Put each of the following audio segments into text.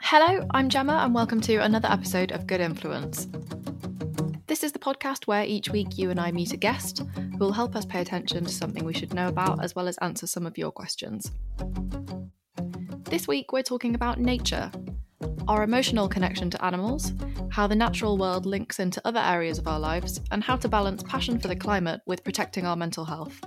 Hello, I'm Gemma, and welcome to another episode of Good Influence. This is the podcast where each week you and I meet a guest who will help us pay attention to something we should know about as well as answer some of your questions. This week, we're talking about nature, our emotional connection to animals, how the natural world links into other areas of our lives, and how to balance passion for the climate with protecting our mental health.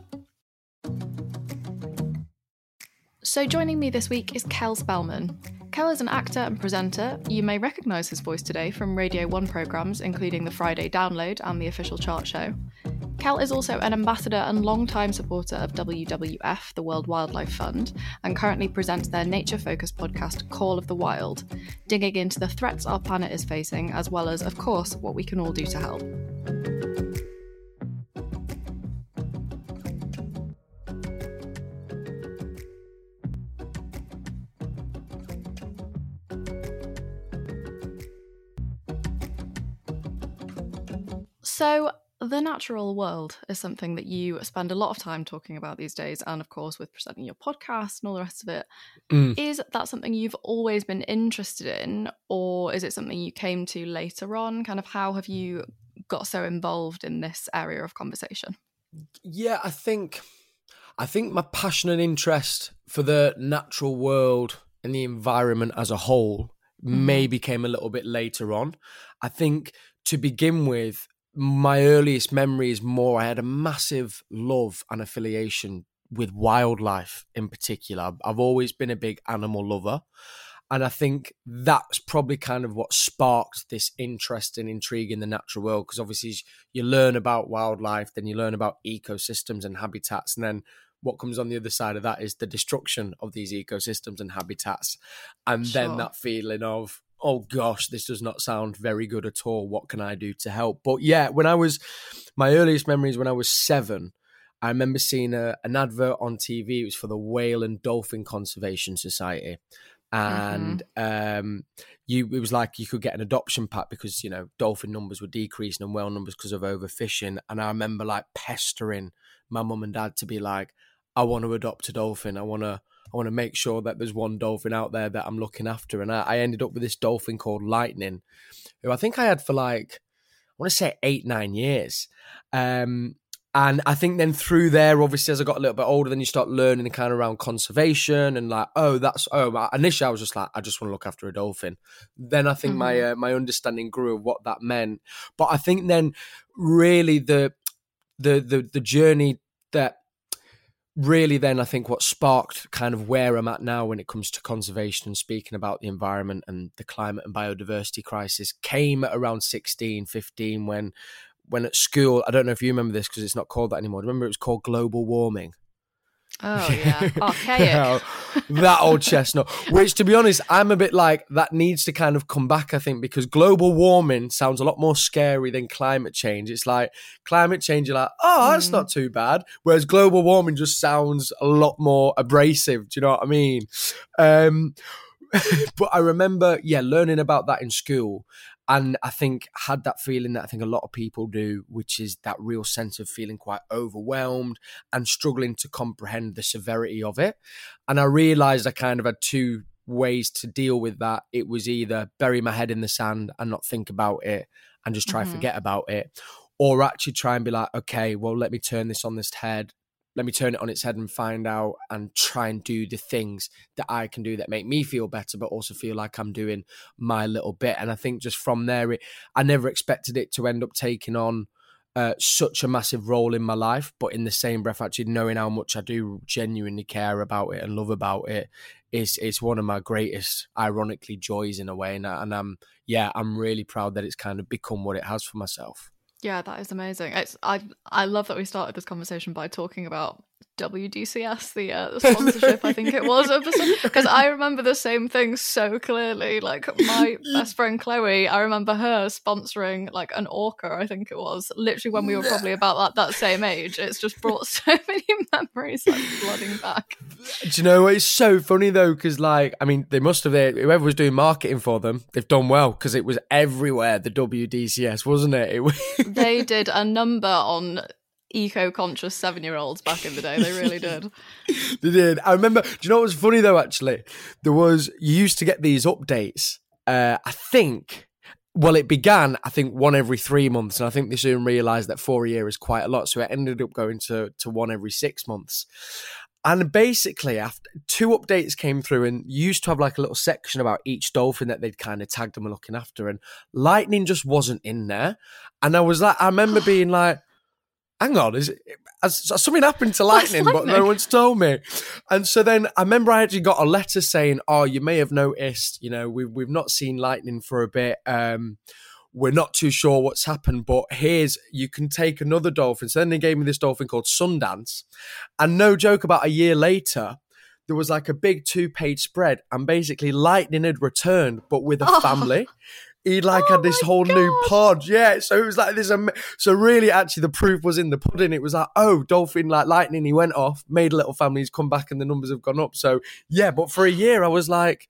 So, joining me this week is Cel Spellman. Cel is an actor and presenter. You may recognise his voice today from Radio 1 programmes, including the Friday Download and the official chart show. Cel is also an ambassador and long-time supporter of WWF, the World Wildlife Fund, and currently presents their nature focused podcast, Call of the Wild, digging into the threats our planet is facing, as well as, of course, what we can all do to help. So, the natural world is something that you spend a lot of time talking about these days, and of course, with presenting your podcast and all the rest of it. Mm. Is that something you've always been interested in, or is it something you came to later on? Kind of how have you got so involved in this area of conversation? Yeah, I think I think my passion and interest for the natural world and the environment as a whole Mm-hmm. maybe came a little bit later on. I think to begin with, my earliest memory is more I had a massive love and affiliation with wildlife in particular. I've- always been a big animal lover. And I think that's probably kind of what sparked this interest and intrigue in the natural world. Because obviously, you learn about wildlife, then you learn about ecosystems and habitats. And then what comes on the other side of that is the destruction of these ecosystems and habitats. And then that feeling of, oh gosh, this does not sound very good at all. What can I do to help? But yeah, when I was, my earliest memories when I was seven, I remember seeing a, an advert on TV. It was for the Whale and Dolphin Conservation Society. And um, you, it was like you could get an adoption pack because you know dolphin numbers were decreasing and whale numbers because of overfishing. And I remember like pestering my mum and dad to be like, I want to adopt a dolphin. I want to I want to make sure that there's one dolphin out there that I'm looking after. And I, I ended up with this dolphin called Lightning, who I think I had for like I want to say eight nine years. Um, and I think then through there, obviously, as I got a little bit older, then you start learning kind of around conservation and like, oh, that's oh. Initially, I was just like, I just want to look after a dolphin. Then I think my uh, my understanding grew of what that meant. But I think then really the the the the journey that really then I think what sparked kind of where I'm at now when it comes to conservation and speaking about the environment and the climate and biodiversity crisis came at around 16, 15 when when at school, I don't know if you remember this because it's not called that anymore. Remember it was called global warming. Oh, yeah. Archaic. that old chestnut. Which, to be honest, I'm a bit like that needs to kind of come back. I think because global warming sounds a lot more scary than climate change. It's like climate change, you're like, oh, that's Mm. not too bad. Whereas global warming just sounds a lot more abrasive. Do you know what I mean? Um, but I remember, yeah, learning about that in school. And I think had that feeling that I think a lot of people do, which is that real sense of feeling quite overwhelmed and struggling to comprehend the severity of it. And I realized I kind of had two ways to deal with that. It was either bury my head in the sand and not think about it and just try Mhm. forget about it, or actually try and be like, okay, well, let me turn this on this head. Let me turn it on its head and find out and try and do the things that I can do that make me feel better, but also feel like I'm doing my little bit. And I think just from there, it, I never expected it to end up taking on uh, such a massive role in my life, but in the same breath, actually knowing how much I do genuinely care about it and love about it, is is one of my greatest, ironically, joys in a way. And, I, and I'm yeah, I'm really proud that it's kind of become what it has for myself. Yeah, that is amazing. It's I I love that we started this conversation by talking about WDCS, the, uh, the sponsorship, I think it was, because I remember the same thing so clearly. Like my best friend Chloe, I remember her sponsoring like an orca, I think it was, literally when we were probably about that, that same age. It's just brought so many memories like flooding back. Do you know it's so funny though? Because like, I mean, they must have whoever was doing marketing for them, they've done well because it was everywhere. The WDCS, wasn't it? it they did a number on eco-conscious seven-year-olds back in the day. They really did. they did. I remember. Do you know what was funny though? Actually, there was you used to get these updates. Uh, I think. Well, it began, I think, one every three months, and I think they soon realised that four a year is quite a lot, so it ended up going to to one every six months. And basically, after two updates came through, and used to have like a little section about each dolphin that they'd kind of tagged them and looking after, and lightning just wasn't in there. And I was like, I remember being like, hang on, is it, has, has something happened to lightning, lightning, but no one's told me. And so then I remember I actually got a letter saying, oh, you may have noticed, you know, we've, we've not seen lightning for a bit. Um, we're not too sure what's happened, but here's you can take another dolphin. So then they gave me this dolphin called Sundance. And no joke, about a year later, there was like a big two page spread, and basically lightning had returned, but with a oh. family he like oh had this whole God. new pod. Yeah, so it was like this. Am- so really, actually, the proof was in the pudding. It was like, oh, dolphin like lightning. He went off, made a little family. He's come back, and the numbers have gone up. So yeah, but for a year, I was like,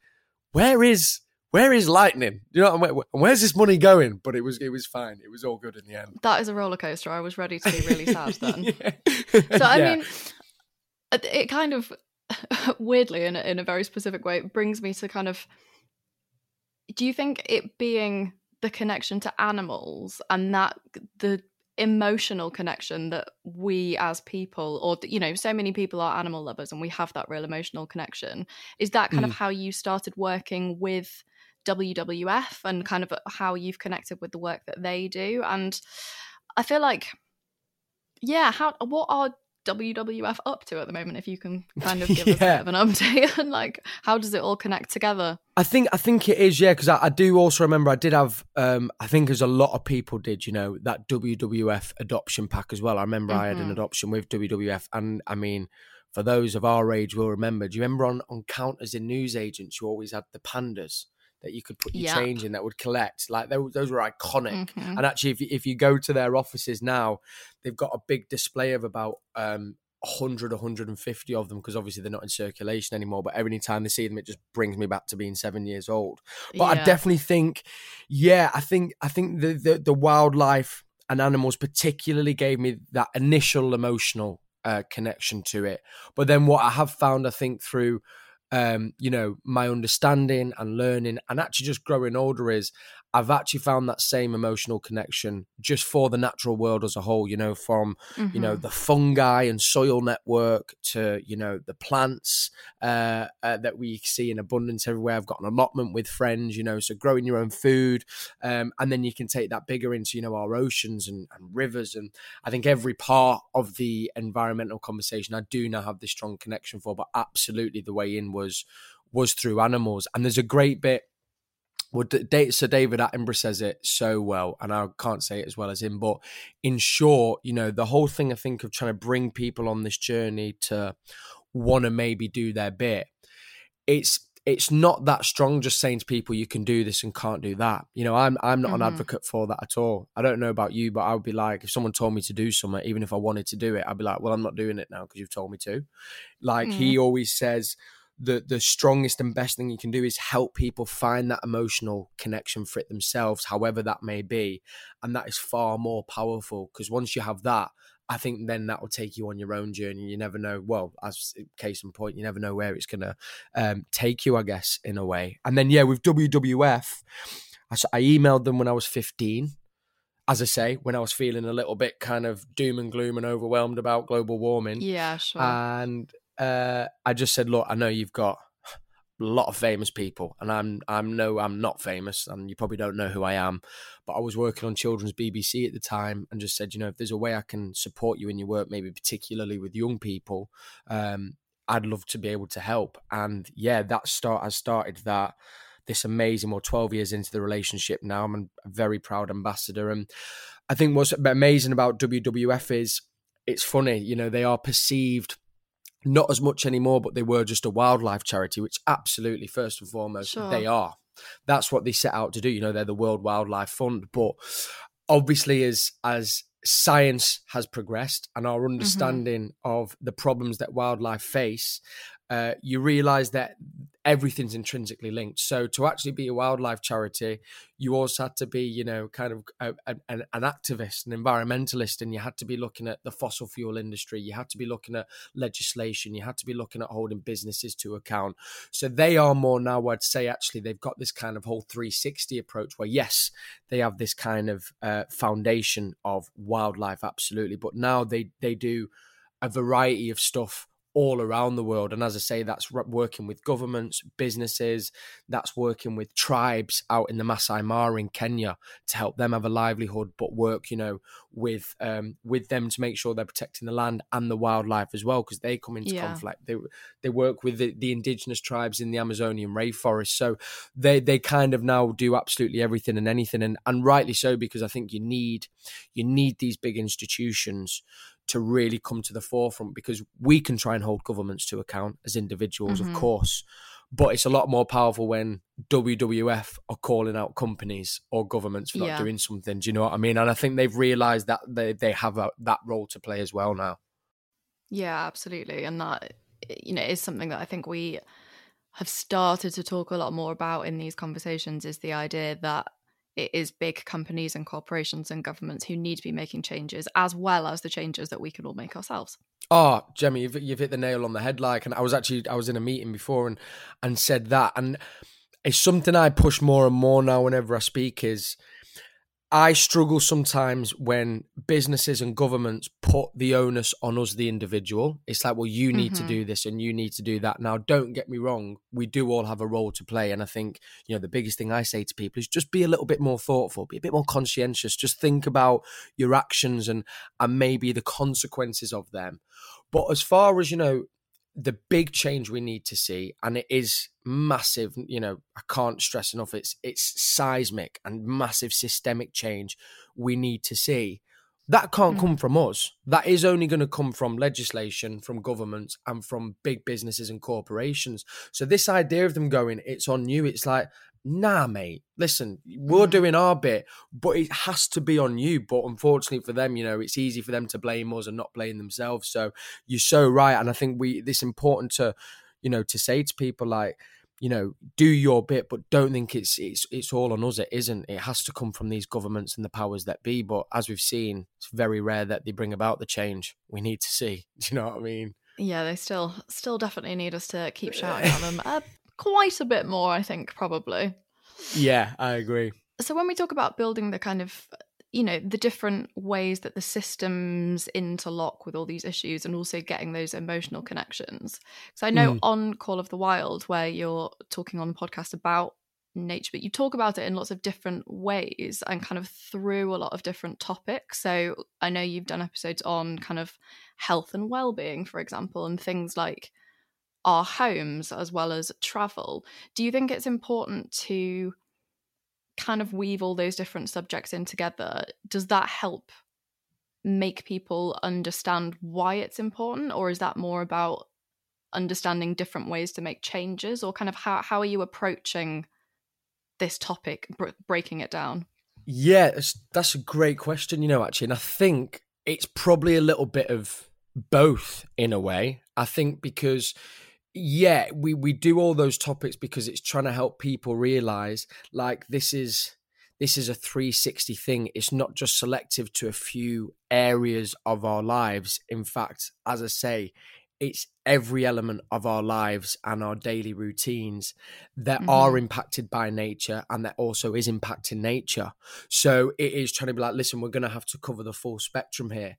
where is where is lightning? You know, where, where's this money going? But it was it was fine. It was all good in the end. That is a roller coaster. I was ready to be really sad then. yeah. So I yeah. mean, it kind of weirdly, in a, in a very specific way, brings me to kind of do you think it being the connection to animals and that the emotional connection that we as people or you know so many people are animal lovers and we have that real emotional connection is that kind mm. of how you started working with WWF and kind of how you've connected with the work that they do and I feel like yeah how what are WWF up to at the moment? If you can kind of give yeah. us a bit of an update and like how does it all connect together? I think I think it is, yeah, because I, I, do also remember I did have um, I think as a lot of people did, you know, that WWF adoption pack as well. I remember mm-hmm. I had an mm-hmm. adoption with WWF and I mean for those of our age will remember, do you remember on, on counters in newsagents you always had the pandas? That you could put your change in that would collect. Like those, those were iconic. Mm-hmm. And actually, if you, if you go to their offices now, they've got a big display of about um, 100, 150 of them because obviously they're not in circulation anymore. But every time they see them, it just brings me back to being seven years old. But yeah. I definitely think, yeah, I think I think the, the, the wildlife and animals particularly gave me that initial emotional uh, connection to it. But then what I have found, I think through um, you know, my understanding and learning and actually just growing older is I've actually found that same emotional connection just for the natural world as a whole, you know, from, mm-hmm. you know, mm-hmm. the fungi and soil network to, you know, the plants uh, uh, that we see in abundance everywhere. I've got an allotment with friends, you know, so growing your own food. Um, and then you can take that bigger into, you know, our oceans and, and rivers. And I think every part of the environmental conversation I do now have this strong connection for, but absolutely the way in was was through animals. And there's a great bit well, Sir David Attenborough says it so well, and I can't say it as well as him. But in short, you know, the whole thing I think of trying to bring people on this journey to want to maybe do their bit, it's it's not that strong just saying to people you can do this and can't do that. You know, I'm I'm not mm-hmm. an advocate for that at all. I don't know about you, but I would be like, if someone told me to do something, even if I wanted to do it, I'd be like, well, I'm not doing it now because you've told me to. Like mm. he always says the the strongest and best thing you can do is help people find that emotional connection for it themselves however that may be and that is far more powerful because once you have that i think then that will take you on your own journey you never know well as case in point you never know where it's going to um, take you i guess in a way and then yeah with wwf I, I emailed them when i was 15 as I say, when I was feeling a little bit kind of doom and gloom and overwhelmed about global warming. Yeah, sure. And uh, I just said, look, I know you've got a lot of famous people, and I'm I'm no I'm not famous, and you probably don't know who I am, but I was working on children's BBC at the time, and just said, you know, if there's a way I can support you in your work, maybe particularly with young people, um, I'd love to be able to help. And yeah, that start has started that this amazing. Well, twelve years into the relationship now, I'm a very proud ambassador, and I think what's amazing about WWF is it's funny, you know, they are perceived not as much anymore, but they were just a wildlife charity, which absolutely, first and foremost, sure. they are. That's what they set out to do. You know, they're the World Wildlife Fund. But obviously, as as science has progressed and our mm-hmm. understanding mm-hmm. of the problems that wildlife face, uh, you realize that everything's intrinsically linked. So to actually be a wildlife charity, you also had to be, you know, kind of a, a, an, an activist, an environmentalist, and you had to be looking at the fossil fuel industry. You had to be looking at legislation. You had to be looking at holding businesses to account. So they are more now. I'd say actually they've got this kind of whole 360 approach where yes, they have this kind of uh, foundation of wildlife, absolutely, but now they they do a variety of stuff all around the world. And as I say, that's working with governments, businesses, that's working with tribes out in the Masai Mara in Kenya to help them have a livelihood, but work, you know, with um, with them to make sure they're protecting the land and the wildlife as well, because they come into yeah. conflict. They they work with the, the indigenous tribes in the Amazonian rainforest, so they they kind of now do absolutely everything and anything, and and rightly so because I think you need you need these big institutions to really come to the forefront because we can try and hold governments to account as individuals, mm-hmm. of course. But it's a lot more powerful when WWF are calling out companies or governments for not yeah. doing something. Do you know what I mean? And I think they've realised that they, they have a, that role to play as well now. Yeah, absolutely. And that, you know, is something that I think we have started to talk a lot more about in these conversations is the idea that it is big companies and corporations and governments who need to be making changes as well as the changes that we can all make ourselves. Oh, Jemmy, you've, you've hit the nail on the head. Like, and I was actually I was in a meeting before and and said that, and it's something I push more and more now whenever I speak. Is I struggle sometimes when businesses and governments put the onus on us, the individual. It's like, well, you need mm-hmm. to do this and you need to do that. Now, don't get me wrong, we do all have a role to play. And I think, you know, the biggest thing I say to people is just be a little bit more thoughtful, be a bit more conscientious, just think about your actions and, and maybe the consequences of them. But as far as, you know, the big change we need to see, and it is massive. You know, I can't stress enough. It's it's seismic and massive systemic change we need to see. That can't mm. come from us. That is only going to come from legislation, from governments, and from big businesses and corporations. So this idea of them going, it's on you. It's like nah, mate, listen, we're mm. doing our bit, but it has to be on you. But unfortunately for them, you know, it's easy for them to blame us and not blame themselves. So you're so right. And I think we, it's important to, you know, to say to people like, you know, do your bit, but don't think it's it's it's all on us. It isn't. It has to come from these governments and the powers that be. But as we've seen, it's very rare that they bring about the change we need to see. Do you know what I mean? Yeah, they still still definitely need us to keep shouting at them. Uh, quite a bit more, I think, probably. Yeah, I agree. So when we talk about building the kind of you know the different ways that the systems interlock with all these issues and also getting those emotional connections so i know mm. on call of the wild where you're talking on the podcast about nature but you talk about it in lots of different ways and kind of through a lot of different topics so i know you've done episodes on kind of health and well-being for example and things like our homes as well as travel. Do you think it's important to kind of weave all those different subjects in together? Does that help make people understand why it's important, or is that more about understanding different ways to make changes, or kind of how how are you approaching this topic, br- breaking it down? Yeah, that's, that's a great question. You know, actually, and I think it's probably a little bit of both in a way. I think because yeah, we we do all those topics because it's trying to help people realize like this is this is a 360 thing. It's not just selective to a few areas of our lives. In fact, as I say, it's every element of our lives and our daily routines that mm-hmm. are impacted by nature and that also is impacting nature. So it is trying to be like, listen, we're going to have to cover the full spectrum here.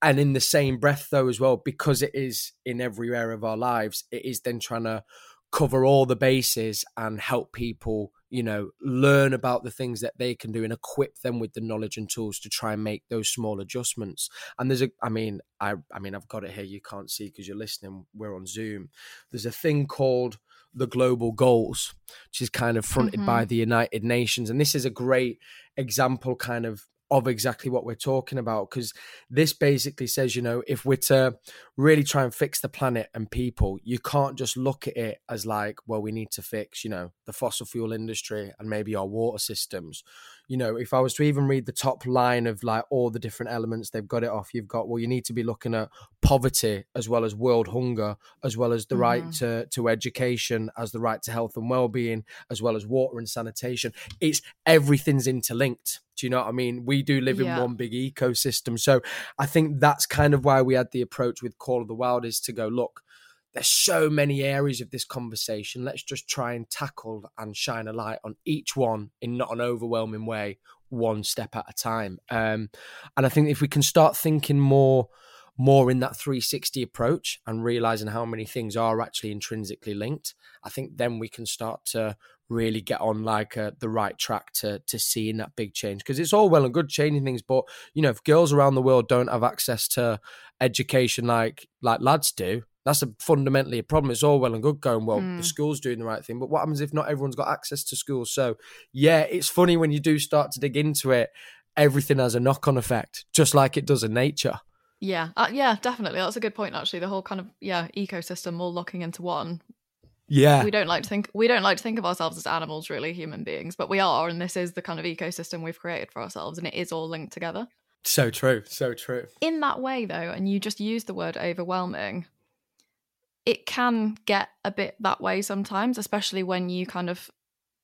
And in the same breath, though, as well, because it is in every area of our lives, it is then trying to cover all the bases and help people you know learn about the things that they can do and equip them with the knowledge and tools to try and make those small adjustments. And there's a i mean i i mean i've got it here you can't see because you're listening we're on zoom. There's a thing called the global goals which is kind of fronted mm-hmm. by the united nations. And this is a great example kind of of exactly what we're talking about because this basically says you know if we're to really try and fix the planet and people you can't just look at it as like well we need to fix you know the fossil fuel industry and maybe our water systems. You know if i was to even read the top line of like all the different elements they've got it off you've got well you need to be looking at poverty as well as world hunger as well as the mm-hmm. right to, to education as the right to health and well-being as well as water and sanitation. It's everything's interlinked do you know what I mean? We do live yeah. in one big ecosystem. So I think that's kind of why we had the approach with Call of the Wild is to go, look, there's so many areas of this conversation. Let's just try and tackle and shine a light on each one in not an overwhelming way, one step at a time. Um, and I think if we can start thinking more more in that 360 approach and realizing how many things are actually intrinsically linked, I think then we can start to really get on like uh, the right track to to seeing that big change because it's all well and good changing things but you know if girls around the world don't have access to education like like lads do that's a fundamentally a problem. It's all well and good going well mm. the school's doing the right thing but what happens if not everyone's got access to school? So yeah it's funny when you do start to dig into it everything has a knock-on effect just like it does in nature. Yeah uh, yeah definitely. That's a good point actually the whole kind of yeah ecosystem all locking into one yeah. We don't like to think we don't like to think of ourselves as animals really, human beings, but we are and this is the kind of ecosystem we've created for ourselves and it is all linked together. So true, so true. In that way though, and you just use the word overwhelming, it can get a bit that way sometimes, especially when you kind of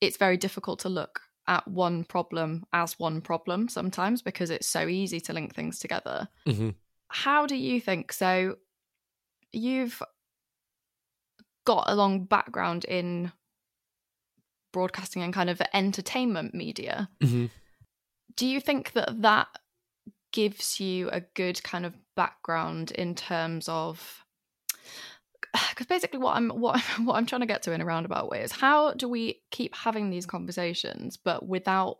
it's very difficult to look at one problem as one problem sometimes because it's so easy to link things together. Mm-hmm. How do you think so? You've got a long background in broadcasting and kind of entertainment media. Mm-hmm. Do you think that that gives you a good kind of background in terms of because basically what I'm what what I'm trying to get to in a roundabout way is how do we keep having these conversations but without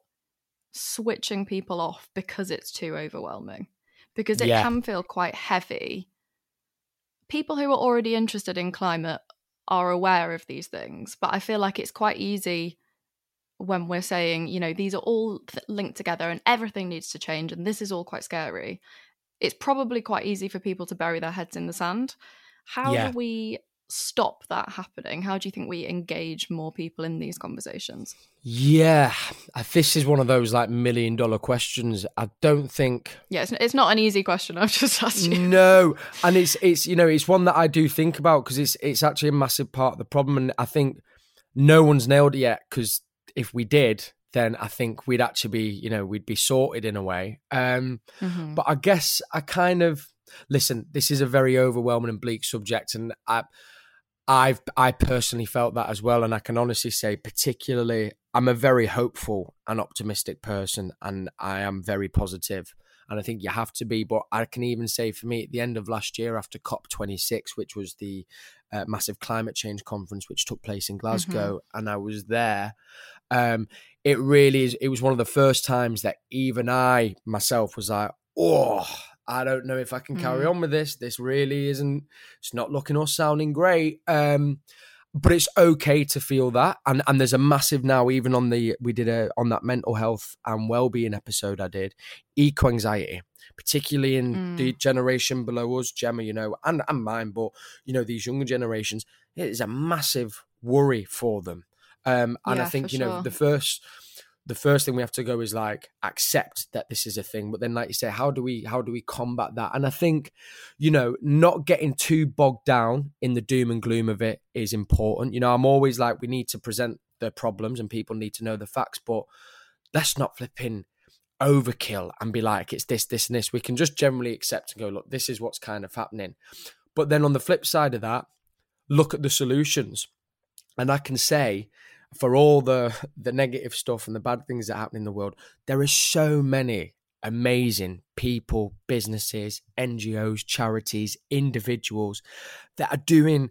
switching people off because it's too overwhelming because it yeah. can feel quite heavy people who are already interested in climate are aware of these things. But I feel like it's quite easy when we're saying, you know, these are all th- linked together and everything needs to change and this is all quite scary. It's probably quite easy for people to bury their heads in the sand. How yeah. do we stop that happening? How do you think we engage more people in these conversations? Yeah, this is one of those like million dollar questions. I don't think. Yeah, it's, it's not an easy question. I've just asked you. No, and it's it's you know it's one that I do think about because it's it's actually a massive part of the problem, and I think no one's nailed it yet. Because if we did, then I think we'd actually be you know we'd be sorted in a way. Um, mm-hmm. But I guess I kind of listen. This is a very overwhelming and bleak subject, and I I've I personally felt that as well, and I can honestly say, particularly, I'm a very hopeful and optimistic person, and I am very positive, and I think you have to be. But I can even say, for me, at the end of last year, after COP 26, which was the uh, massive climate change conference which took place in Glasgow, mm-hmm. and I was there. Um, it really is. It was one of the first times that even I myself was like, oh I don't know if I can carry mm. on with this. This really isn't. It's not looking or sounding great. Um, but it's okay to feel that, and and there's a massive now. Even on the we did a on that mental health and well being episode I did, eco anxiety, particularly in mm. the generation below us, Gemma, you know, and and mine, but you know these younger generations, it is a massive worry for them. Um, and yeah, I think you know sure. the first the first thing we have to go is like accept that this is a thing. But then like you say how do we how do we combat that? And i think you know not getting too bogged down in the doom and gloom of it is important. You know i'm always like we need to present the problems and people need to know the facts but let's not flip in overkill and be like it's this this and this. We can just generally accept and go look this is what's kind of happening. But then on the flip side of that look at the solutions. And i can say for all the the negative stuff and the bad things that happen in the world, there are so many amazing people, businesses, NGOs, charities, individuals that are doing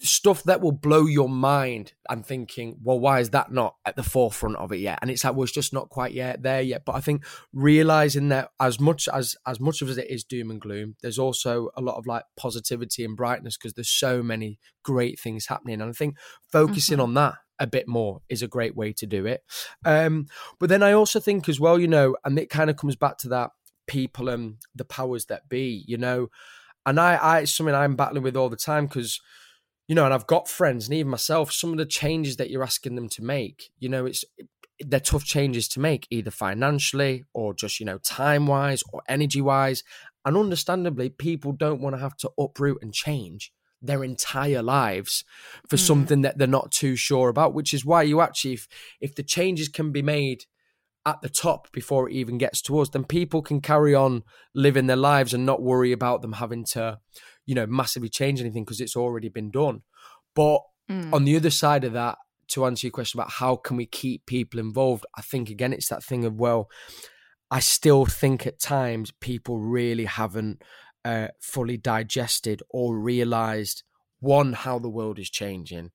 stuff that will blow your mind and thinking, well, why is that not at the forefront of it yet? And it's like, well, it's just not quite yet there yet. But I think realizing that as much as as much of it is doom and gloom, there's also a lot of like positivity and brightness because there's so many great things happening. And I think focusing mm-hmm. on that a bit more is a great way to do it. Um, but then I also think as well, you know, and it kind of comes back to that people and the powers that be, you know, and I, I it's something I'm battling with all the time because, you know, and I've got friends and even myself, some of the changes that you're asking them to make, you know, it's they're tough changes to make, either financially or just, you know, time wise or energy wise. And understandably, people don't want to have to uproot and change their entire lives for mm. something that they're not too sure about, which is why you actually, if, if the changes can be made at the top before it even gets to us, then people can carry on living their lives and not worry about them having to, you know, massively change anything because it's already been done. But mm. on the other side of that, to answer your question about how can we keep people involved, I think again it's that thing of well, I still think at times people really haven't uh, fully digested or realized one how the world is changing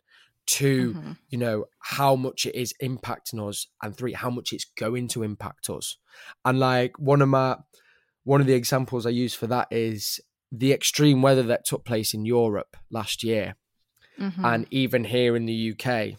2 mm-hmm. you know how much it is impacting us and three how much it's going to impact us and like one of my one of the examples i use for that is the extreme weather that took place in europe last year mm-hmm. and even here in the uk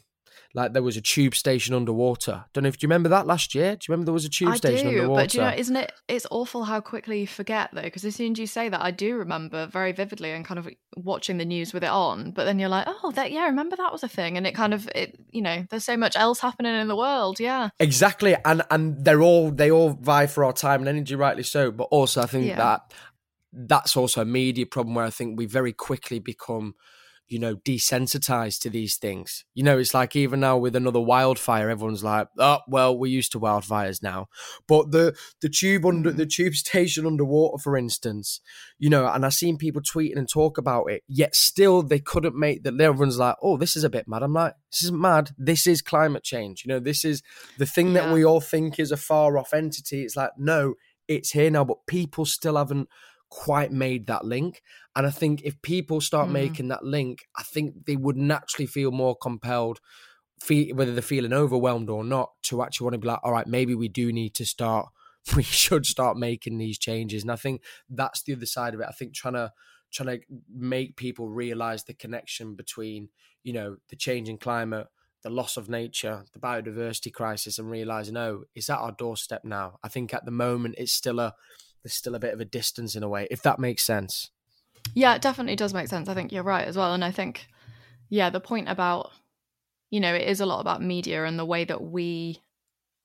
like there was a tube station underwater. Don't know if do you remember that last year. Do you remember there was a tube I station do, underwater? But do you know, isn't it? It's awful how quickly you forget though, because as soon as you say that, I do remember very vividly and kind of watching the news with it on. But then you're like, oh, that yeah, remember that was a thing, and it kind of it, you know, there's so much else happening in the world. Yeah, exactly, and and they're all they all vie for our time and energy, rightly so. But also, I think yeah. that that's also a media problem where I think we very quickly become you know, desensitized to these things. You know, it's like even now with another wildfire, everyone's like, "Oh, well, we're used to wildfires now." But the the tube under mm. the tube station underwater, for instance, you know, and I've seen people tweeting and talk about it. Yet still, they couldn't make that. Everyone's like, "Oh, this is a bit mad." I'm like, "This isn't mad. This is climate change. You know, this is the thing yeah. that we all think is a far off entity. It's like, no, it's here now, but people still haven't." Quite made that link. And I think if people start mm. making that link, I think they would naturally feel more compelled, feel, whether they're feeling overwhelmed or not, to actually want to be like, all right, maybe we do need to start, we should start making these changes. And I think that's the other side of it. I think trying to trying to make people realize the connection between, you know, the changing climate, the loss of nature, the biodiversity crisis, and realizing, oh, it's at our doorstep now. I think at the moment it's still a there's still a bit of a distance in a way, if that makes sense. Yeah, it definitely does make sense. I think you're right as well. And I think, yeah, the point about, you know, it is a lot about media and the way that we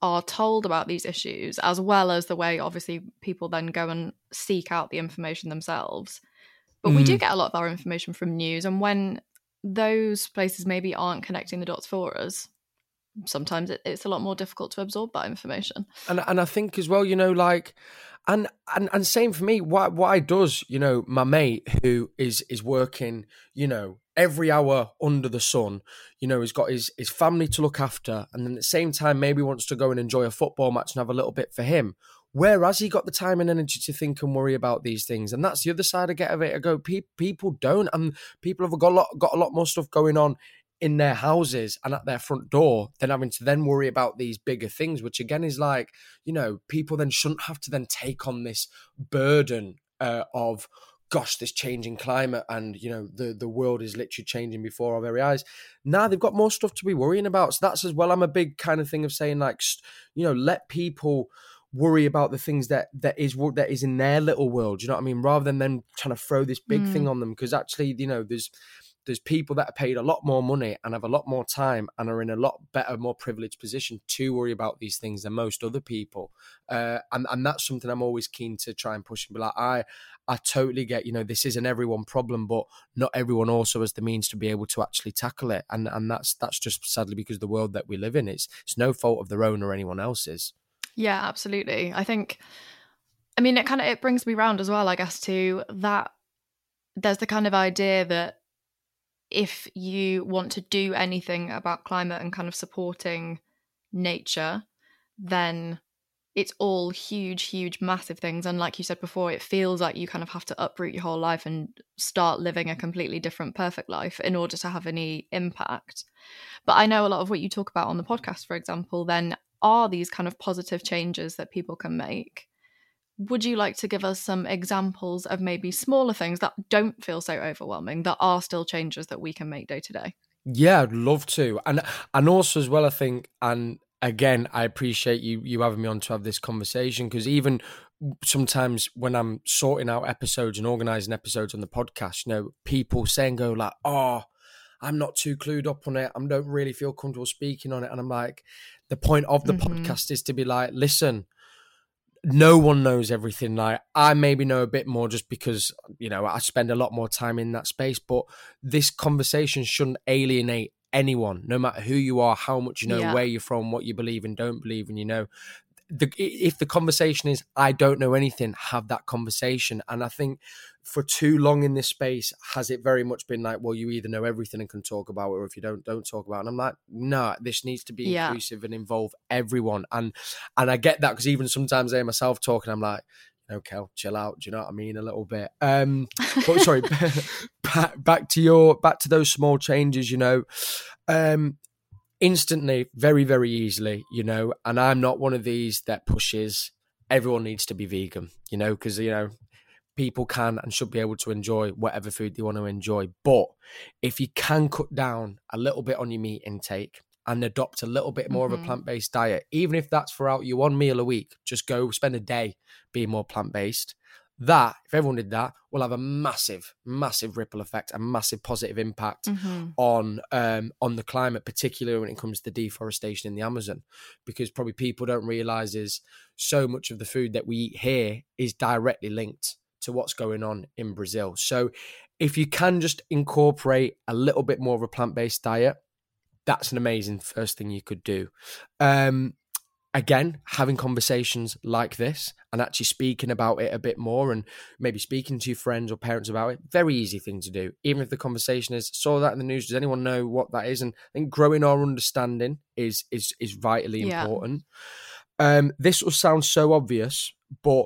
are told about these issues, as well as the way, obviously, people then go and seek out the information themselves. But mm. we do mm. get a lot of our information from news. And when those places maybe aren't connecting the dots for us, sometimes it, it's a lot more difficult to absorb that information. And and I think as well, you know, like and and and same for me. Why why does you know my mate who is is working you know every hour under the sun, you know, he's got his his family to look after, and then at the same time maybe wants to go and enjoy a football match and have a little bit for him. Where has he got the time and energy to think and worry about these things? And that's the other side I get of it. I go, pe- people don't, and people have got a lot got a lot more stuff going on in their houses and at their front door than having to then worry about these bigger things, which again is like, you know, people then shouldn't have to then take on this burden uh, of, gosh, this changing climate and, you know, the, the world is literally changing before our very eyes. Now they've got more stuff to be worrying about. So that's as well, I'm a big kind of thing of saying, like, you know, let people worry about the things that that is that is in their little world. You know what I mean? Rather than them trying to throw this big mm. thing on them, because actually, you know, there's there's people that are paid a lot more money and have a lot more time and are in a lot better, more privileged position to worry about these things than most other people. Uh, and and that's something I'm always keen to try and push and be like, I I totally get, you know, this is an everyone problem, but not everyone also has the means to be able to actually tackle it. And and that's that's just sadly because the world that we live in, it's it's no fault of their own or anyone else's. Yeah, absolutely. I think I mean it kind of it brings me round as well, I guess, to that there's the kind of idea that if you want to do anything about climate and kind of supporting nature, then it's all huge, huge, massive things. And like you said before, it feels like you kind of have to uproot your whole life and start living a completely different, perfect life in order to have any impact. But I know a lot of what you talk about on the podcast, for example, then are these kind of positive changes that people can make would you like to give us some examples of maybe smaller things that don't feel so overwhelming that are still changes that we can make day to day Yeah, I'd love to, and and also as well, I think, and again, I appreciate you you having me on to have this conversation because even sometimes when I'm sorting out episodes and organizing episodes on the podcast, you know, people saying go like, "Oh, I'm not too clued up on it. I don't really feel comfortable speaking on it," and I'm like, the point of the mm-hmm. podcast is to be like, listen. No one knows everything. Like I maybe know a bit more just because you know I spend a lot more time in that space. But this conversation shouldn't alienate anyone, no matter who you are, how much you know, yeah. where you're from, what you believe and don't believe, and you know, the, if the conversation is I don't know anything, have that conversation. And I think for too long in this space, has it very much been like, well, you either know everything and can talk about it, or if you don't, don't talk about it. And I'm like, no, this needs to be yeah. inclusive and involve everyone. And and I get that because even sometimes I myself talking, I'm like, okay, chill out. Do you know what I mean? A little bit. Um, but sorry, back, back to your back to those small changes. You know, um, instantly, very, very easily, you know, and I'm not one of these that pushes everyone needs to be vegan, you know, because, you know, people can and should be able to enjoy whatever food they want to enjoy. But if you can cut down a little bit on your meat intake and adopt a little bit more mm-hmm. of a mm-hmm. plant based diet, even if that's for out your one meal a week, just go spend a day being more plant based. That, if everyone did that, will have a massive, massive ripple effect, a massive positive impact mm-hmm. on um, on the climate, particularly when it comes to deforestation in the Amazon. Because probably people don't realize is so much of the food that we eat here is directly linked to what's going on in Brazil. So if you can just incorporate a little bit more of a plant based diet, that's an amazing first thing you could do. Um, again, having conversations like this and actually speaking about it a bit more and maybe speaking to your friends or parents about it, very easy thing to do. Even if the conversation is saw that in the news, does anyone know what that is? And I think growing our understanding is is is vitally yeah. important. Um, this will sound so obvious, but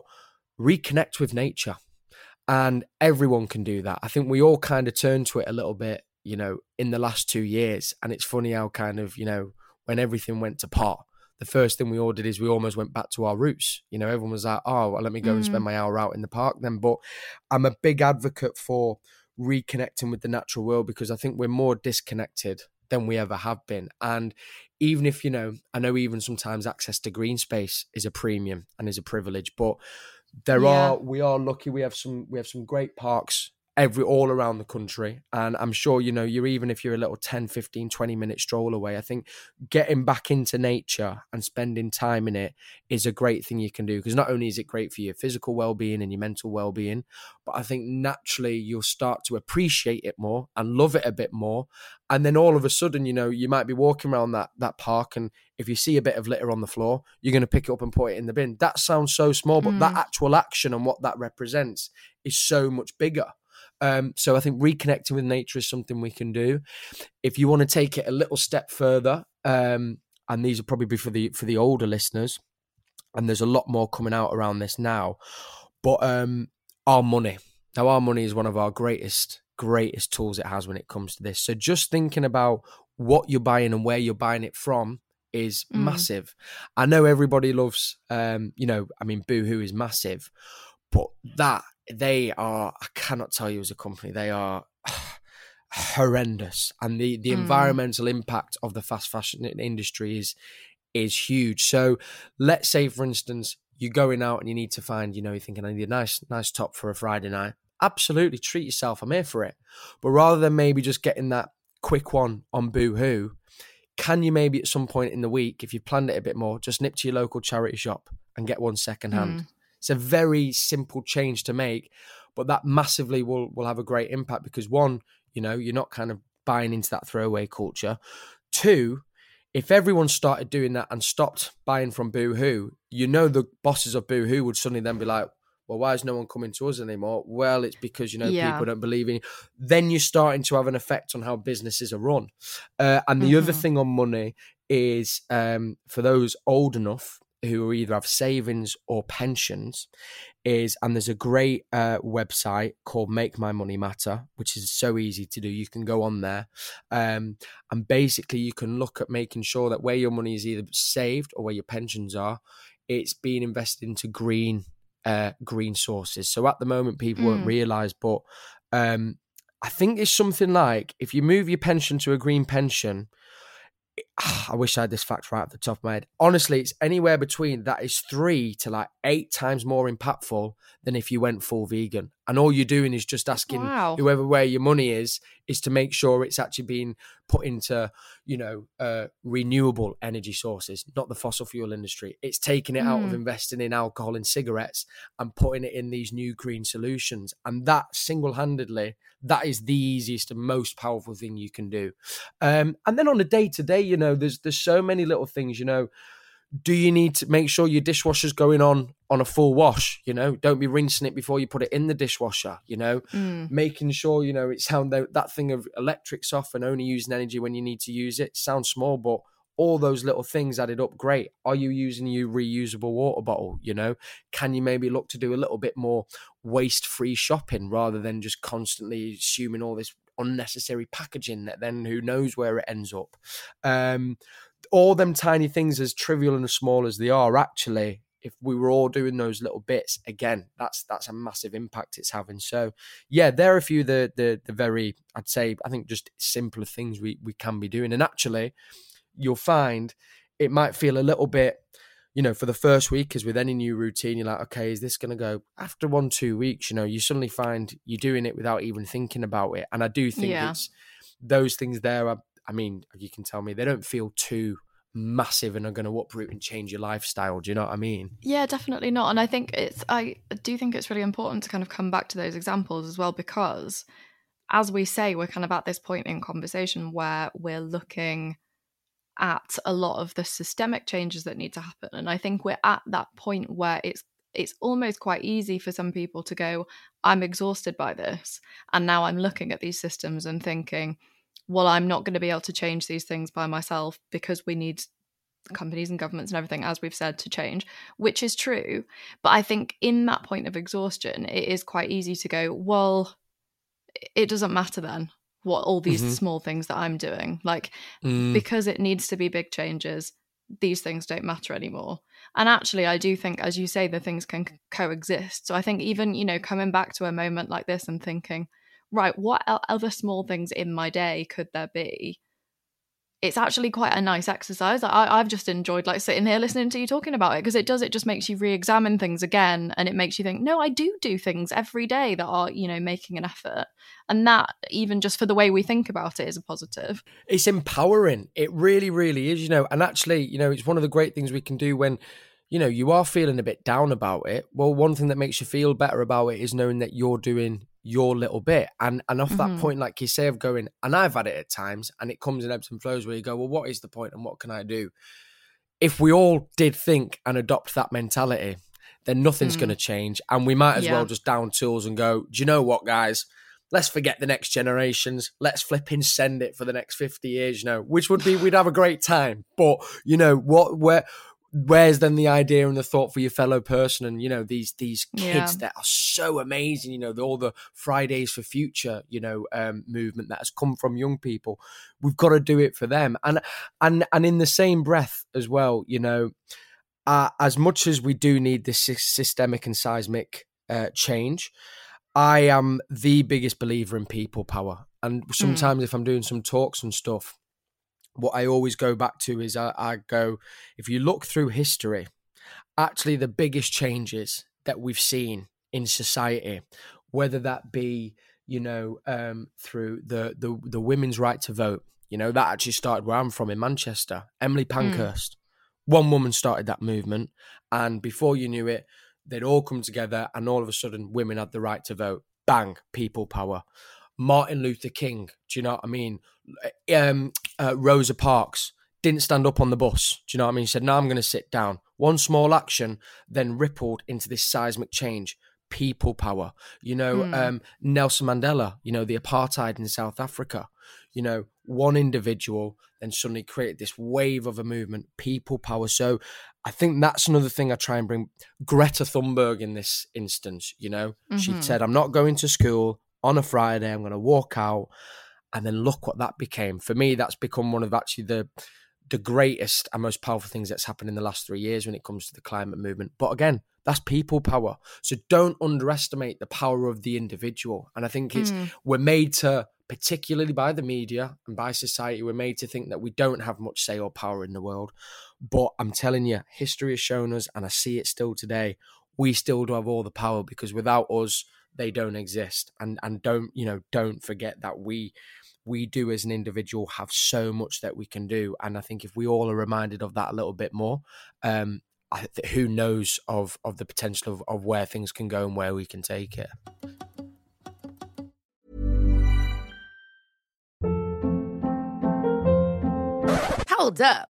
reconnect with nature. And everyone can do that. I think we all kind of turn to it a little bit, you know, in the last two years. And it's funny how kind of, you know, when everything went to pot, the first thing we all did is we almost went back to our roots. You know, everyone was like, oh, well, let me go mm. and spend mm. my hour out in the park then. But I'm a big advocate for reconnecting with the natural world because I think we're more disconnected than we ever have been. And even if, you know, I know even sometimes access to green space is a premium and is a privilege, but there yeah. are we are lucky we have some we have some great parks every all around the country. And i'm sure you know you're even if you're a little 10 15 20 minute stroll away i think getting back into nature and spending time in it is a great thing you can do. Because not only is it great for your physical well-being and your mental well-being but i think naturally you'll start to appreciate it more and love it a bit more. And then all of a sudden you know you might be walking around that that park and if you see a bit of litter on the floor you're going to pick it up and put it in the bin. That sounds so small but mm. that actual action and what that represents is so much bigger um, so I think reconnecting with nature is something we can do. If you want to take it a little step further, um, and these will probably be for the for the older listeners, and there's a lot more coming out around this now. But um, our money now, our money is one of our greatest greatest tools it has when it comes to this. So just thinking about what you're buying and where you're buying it from is mm. massive. I know everybody loves, um, you know, I mean, Boohoo is massive, but that they are I cannot tell you as a company they are horrendous and the the mm. environmental impact of the fast fashion industry is is huge so let's say for instance you're going out and you need to find you know you're thinking I need a nice nice top for a Friday night absolutely treat yourself I'm here for it but rather than maybe just getting that quick one on boohoo can you maybe at some point in the week if you've planned it a bit more just nip to your local charity shop and get one second hand mm. It's a very simple change to make, but that massively will will have a great impact because one, you know, you're not kind of buying into that throwaway culture. Two, if everyone started doing that and stopped buying from Boohoo, you know the bosses of Boohoo would suddenly then be like, well, why is no one coming to us anymore? Well, it's because you know yeah. people don't believe in. You. Then you're starting to have an effect on how businesses are run. Uh, and the mm-hmm. other thing on money is um, for those old enough who either have savings or pensions is and there's a great uh, website called make my money matter which is so easy to do you can go on there um, and basically you can look at making sure that where your money is either saved or where your pensions are it's being invested into green uh, green sources so at the moment people mm. won't realize but um, I think it's something like if you move your pension to a green pension, I wish I had this fact right at the top of my head. Honestly, it's anywhere between that is three to like eight times more impactful than if you went full vegan. And all you're doing is just asking wow. whoever where your money is, is to make sure it's actually being put into, you know, uh, renewable energy sources, not the fossil fuel industry. It's taking it mm. out of hmm. investing in alcohol and cigarettes and putting it in these new green solutions. And that single handedly, that is the easiest and most powerful thing you can do. Um, and then on a day to day, you know, there's there's so many little things, you know. Do you need to make sure your dishwasher's going on on a full wash you know? Don't be rinsing it before you put it in the dishwasher you know? Mm. making sure you know it's how that thing of electrics off and only using energy when you need to use it sounds small but all those little things added up great. Are you using your reusable water bottle you know? Can you maybe look to do a little bit more waste free shopping rather than just constantly assuming all this unnecessary packaging that then who knows where it ends up um all them tiny things, as trivial and as small as they are, actually, if we were all doing those little bits again, that's that's a massive impact it's having. So, yeah, there are a few the the the very, I'd say, I think just simpler things we we can be doing. And actually, you'll find it might feel a little bit you know, for the first week, as with any new routine, you're like, okay, is this going to go? After one, two weeks, you know, you suddenly find you're doing it without even thinking about it. And I do think yeah. it's those things there are I mean, you can tell me they don't feel too massive and are going to uproot and change your lifestyle. Do you know what I mean? Yeah, definitely not. And I think it's, I do think it's really important to kind of come back to those examples as well, because as we say, we're kind of at this point in conversation where we're looking at a lot of the systemic changes that need to happen. And I think we're at that point where it's it's almost quite easy for some people to go, I'm exhausted by this. And now I'm looking at these systems and thinking, well, I'm not going to be able to change these things by myself because we need companies and governments and everything, as we've said, to change, which is true. But I think in that point of exhaustion, it is quite easy to go, well, it doesn't matter then what all these mm-hmm. small things that I'm doing. Like, mm. because it needs to be big changes, these things don't matter anymore. And actually, I do think, as you say, the things can coexist. So I think even, you know, coming back to a moment like this and thinking, right, what other small things in my day could there be? It's actually quite a nice exercise. I, have just enjoyed like sitting here listening to you talking about it because it does. It just makes you re-examine things again, and it makes you think, no, I do do things every day that are you know making an effort, and that even just for the way we think about it is a positive. It's empowering. It really, really is. You know, and actually, you know, it's one of the great things we can do when you know you are feeling a bit down about it. Well, one thing that makes you feel better about it is knowing that you're doing your little bit. And and off mm-hmm. that point, like you say, of going, and I've had it at times, and it comes in ebbs and flows where you go, well, what is the point and what can I do? If we all did think and adopt that mentality, then nothing's mm. going to change. And we might as yeah. well just down tools and go, do you know what, guys? Let's forget the next generations. Let's flipping send it for the next 50 years, you know, which would be, we'd have a great time. But, you know, what, where, where's then the idea and the thought for your fellow person and you know these these kids yeah. that are so amazing you know the, all the fridays for future you know um, movement that has come from young people we've got to do it for them and and and in the same breath as well you know uh, as much as we do need this systemic and seismic uh, change i am the biggest believer in people power and mm. sometimes mm. if i'm doing some talks and stuff what I always go back to is I, I go, if you look through history, actually the biggest changes that we've seen in society, whether that be you know um, through the, the the women's right to vote, you know that actually started where I'm from in Manchester. Emily hmm. Pankhurst, mm. one woman started that movement, and before you knew it, they'd all come together, and all of a sudden, women had the right to vote. Bang, people power. Martin Luther King. Do you know what I mean? Um, uh, Rosa Parks didn't stand up on the bus. Do you know what I mean? He said, "No, I'm going to sit down." One small action then rippled into this seismic change. People power. You know, mm. um, Nelson Mandela. You know, the apartheid in South Africa. You know, one individual then suddenly created this wave of a movement. People power. So I think that's another thing I try and bring. Greta Thunberg in this instance. You know, mm-hmm. she said, "I'm not going to school on a Friday. I'm going to walk out. And then look what that became. For me, that's become one of actually the the greatest and most powerful things that's happened in the last three years when it comes to the climate movement. But again, That's people power. So don't underestimate the power of the individual. And I think it's mm. we're made to particularly by the media and by society, we're made to think that we don't have much say or power in the world. But I'm telling you, history has shown us, and I see it still today, we still do have all the power because without us, they don't exist. And and don't, you know, don't forget that we we do as an individual have so much that we can do. And I think if we all are reminded of that a little bit more, um, I, who knows of of the potential of, of where things can go and where we can take it. Hold up.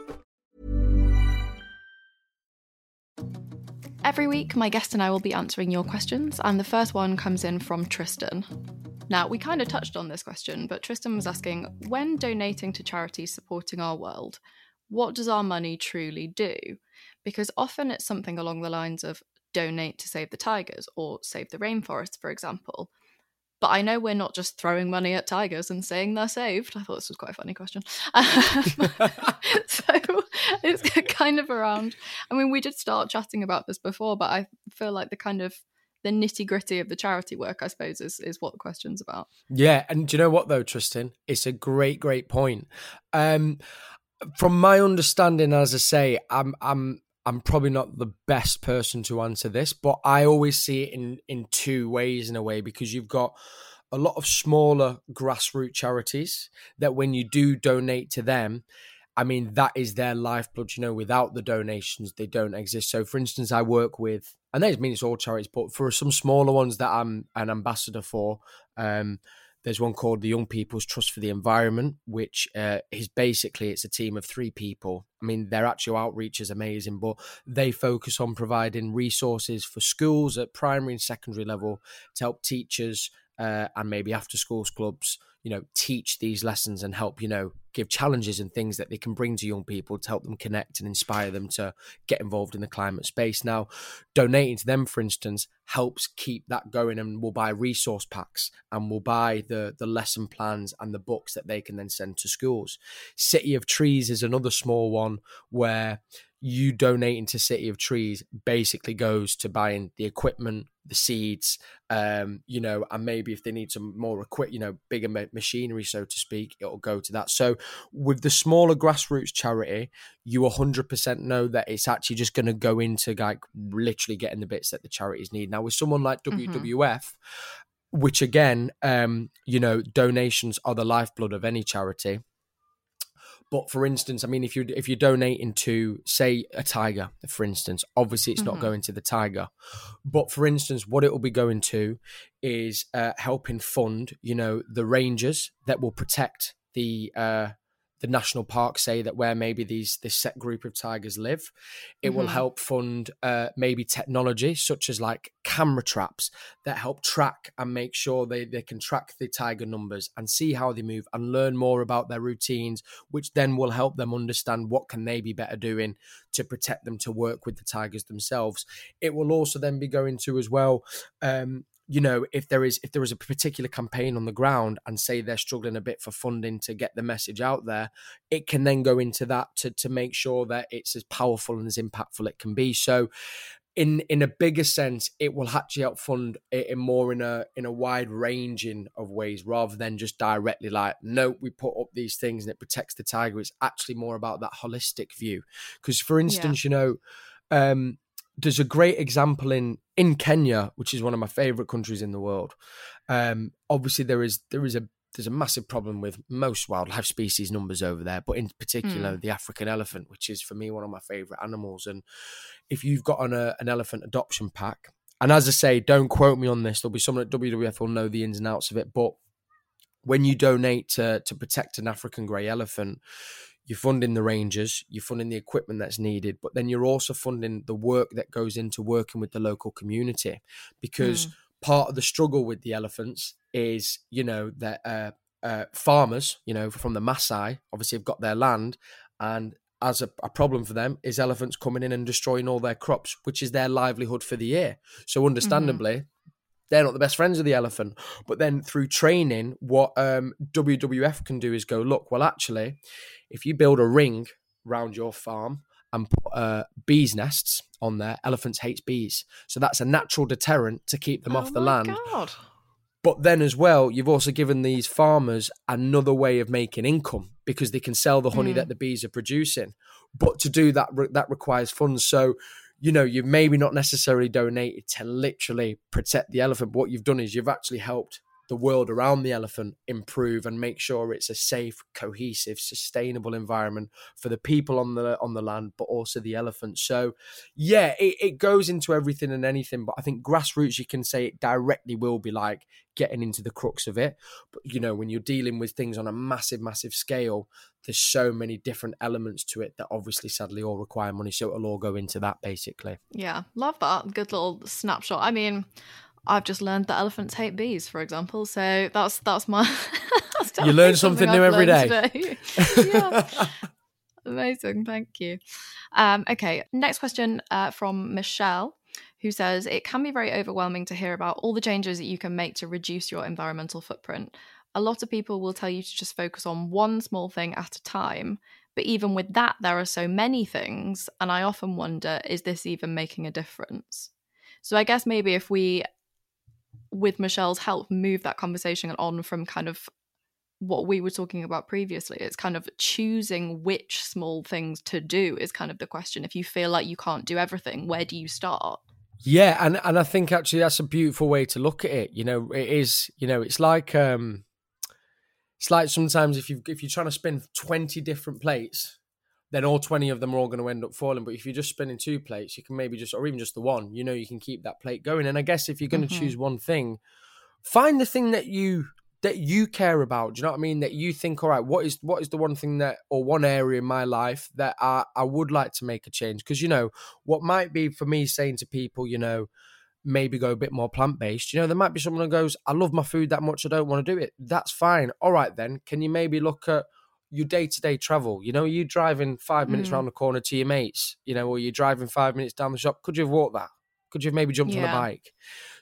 Every week, my guest and I will be answering your questions, and the first one comes in from Tristan. Now, we kind of touched on this question, but Tristan was asking when donating to charities supporting our world, what does our money truly do? Because often it's something along the lines of donate to save the tigers or save the rainforest, for example. But I know we're not just throwing money at tigers and saying they're saved. I thought this was quite a funny question. So it's kind of around. I mean, we did start chatting about this before, but I feel like the kind of the nitty gritty of the charity work, I suppose, is is what the question's about. Yeah, and do you know what though, Tristan? It's a great, great point. Um, from my understanding, as I say, I'm I'm I'm probably not the best person to answer this, but I always see it in in two ways in a way because you've got a lot of smaller grassroots charities that when you do donate to them, I mean that is their lifeblood. You know, without the donations, they don't exist. So, for instance, I work with, and that mean it's all charities, but for some smaller ones that I'm an ambassador for, um, there's one called the Young People's Trust for the Environment, which uh, is basically it's a team of three people. I mean, their actual outreach is amazing, but they focus on providing resources for schools at primary and secondary level to help teachers uh, and maybe after schools clubs you know teach these lessons and help you know give challenges and things that they can bring to young people to help them connect and inspire them to get involved in the climate space. Now donating to them for instance helps keep that going and we'll buy resource packs and we'll buy the the lesson plans and the books that they can then send to schools. City of trees is another small one where you donating to City of Trees basically goes to buying the equipment, the seeds, um, you know, and maybe if they need some more equip, you know, bigger ma- machinery, so to speak, it'll go to that. So with the smaller grassroots charity, you 100% know that it's actually just going to go into like literally getting the bits that the charities need. Now with someone like mm-hmm. WWF, which again, um, you know, donations are the lifeblood of any charity but for instance, I mean, if you if you're donating to say a tiger, for instance, obviously it's mm-hmm. not going to the tiger. But for instance, what it will be going to is uh, helping fund, you know, the rangers that will protect the uh, the national parks say that where maybe these this set group of tigers live it mm-hmm. will help fund uh, maybe technology such as like camera traps that help track and make sure they, they can track the tiger numbers and see how they move and learn more about their routines which then will help them understand what can they be better doing to protect them to work with the tigers themselves it will also then be going to as well um, you know if there is if there is a particular campaign on the ground and say they're struggling a bit for funding to get the message out there it can then go into that to to make sure that it's as powerful and as impactful it can be. So in in a bigger sense it will actually help fund it in more in a in a wide ranging of ways rather than just directly like no we put up these things and it protects the tiger. It's actually more about that holistic view. Because for instance yeah. you know um there's a great example in in Kenya, which is one of my favorite countries in the world. Um, obviously, there is there is a there's a massive problem with most wildlife species numbers over there, but in particular Mm. the African elephant, which is for me one of my favorite animals. And if you've got an, a, an elephant adoption pack, and as I say, don't quote me on this, there'll be someone at WWF will know the ins and outs of it, but when you donate to to protect an African grey elephant, you're funding the rangers, you're funding the equipment that's needed, but then you're also funding the work that goes into working with the local community. Because part of the struggle with the elephants is, you know, that uh, uh, farmers, you know, from the Maasai, obviously have got their land, and as a, a problem for them is elephants coming in and destroying all their crops, which is their livelihood for the year. So, understandably, they're not the best friends of the elephant. But then through training, what um, WWF can do is go, look, well, actually, if you build a ring round your farm and put uh, bees' nests on there, elephants hate bees. So that's a natural deterrent to keep them Oh off the land. God. But then as well, you've also given these farmers another way of making income because they can sell the honey Mm. that the bees are producing. But to do that, that requires funds. So, you know, you've maybe not necessarily donated to literally protect the elephant. But what you've done is you've actually helped the world around the elephant improve and make sure it's a safe, cohesive, sustainable environment for the people on the on the land, but also the elephant. So, yeah, it, it goes into everything and anything. But I think grassroots, you can say it directly will be like getting into the crux of it. But you know, when you're dealing with things on a massive, massive scale, there's so many different elements to it that obviously, sadly, all require money. So it'll all go into that basically. Yeah, love that. Good little snapshot. I mean, I've just learned that elephants hate bees, for example. So that's that's my. that's You learn definitely something new every day. yeah. Amazing, thank you. Um, okay, next question uh, from Michelle, who says it can be very overwhelming to hear about all the changes that you can make to reduce your environmental footprint. A lot of people will tell you to just focus on one small thing at a time, but even with that, there are so many things, and I often wonder is this even making a difference? So I guess maybe if we, with Michelle's help, move that conversation on from kind of what we were talking about previously, it's kind of choosing which small things to do is kind of the question. If you feel like you can't do everything, where do you start? Yeah, and and I think actually that's a beautiful way to look at it. You know, it is. You know, it's like um, it's like sometimes if you if you're trying to spin twenty different plates, then all twenty of them are all going to end up falling. But if you're just spinning two plates, you can maybe just or even just the one. You know, you can keep that plate going. And I guess if you're going to Mhm. choose one thing, find the thing that you that you care about. Do you know what I mean? That you think, all right, what is what is the one thing that or one area in my life that I, I would like to make a change? Because you know, what might be for me saying to people, you know, maybe go a bit more plant based. You know, there might be someone who goes, I love my food that much, I don't want to do it. That's fine. All right, then, can you maybe look at your day to day travel? You know, you driving five minutes Mm. around the corner to your mates, you know, or you're driving five minutes down the shop. Could you have walked that? Could you have maybe jumped on a bike?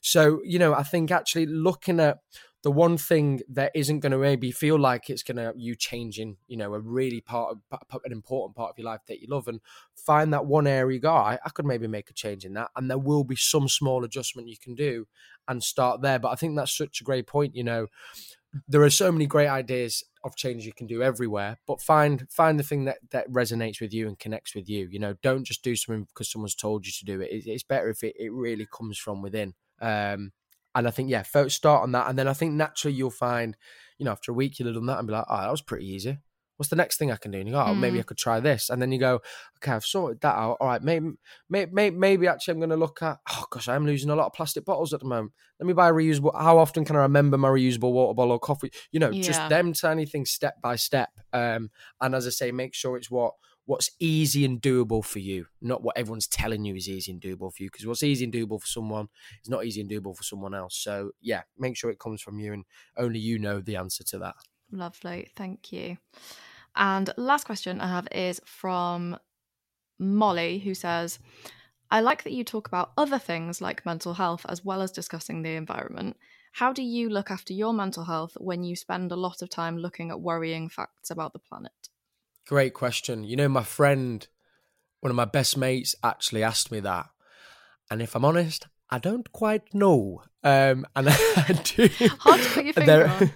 So, you know, I think actually looking at the one thing that isn't going to maybe feel like it's going to you changing, you know, a really part of an important part of your life that you love, and find that one area you go, I, I could maybe make a change in that, and there will be some small adjustment you can do, and start there. But I think that's such a great point. You know, there are so many great ideas of change you can do everywhere, but find find the thing that that resonates with you and connects with you. You know, don't just do something because someone's told you to do it. it it's better if it, it really comes from within. Um, and I think, yeah, start on that. And then I think naturally you'll find, you know, after a week you'll have done that and be like, oh, that was pretty easy. What's the next thing I can do? And you go, oh, maybe Mm. I could try this. And then you go, okay, I've sorted that out. All right, maybe, maybe, maybe actually I'm going to look at, oh gosh, I'm losing a lot of plastic bottles at the moment. Let me buy a reusable. How often can I remember my reusable water bottle or coffee? You know, just them tiny things step by step. Um, and as I say, make sure it's what what's easy and doable for you, not what everyone's telling you is easy and doable for you. Because what's easy and doable for someone is not easy and doable for someone else. So yeah, make sure it comes from you, and only you know the answer to that. Lovely, thank you. And last question I have is from Molly, who says, I like that you talk about other things like mental health as well as discussing the environment. How do you look after your mental health when you spend a lot of time looking at worrying facts about the planet? Great question. You know, my friend, one of my best mates, actually asked me that, and if I'm honest, I don't quite know. Um, and I do. Hard to put your finger on.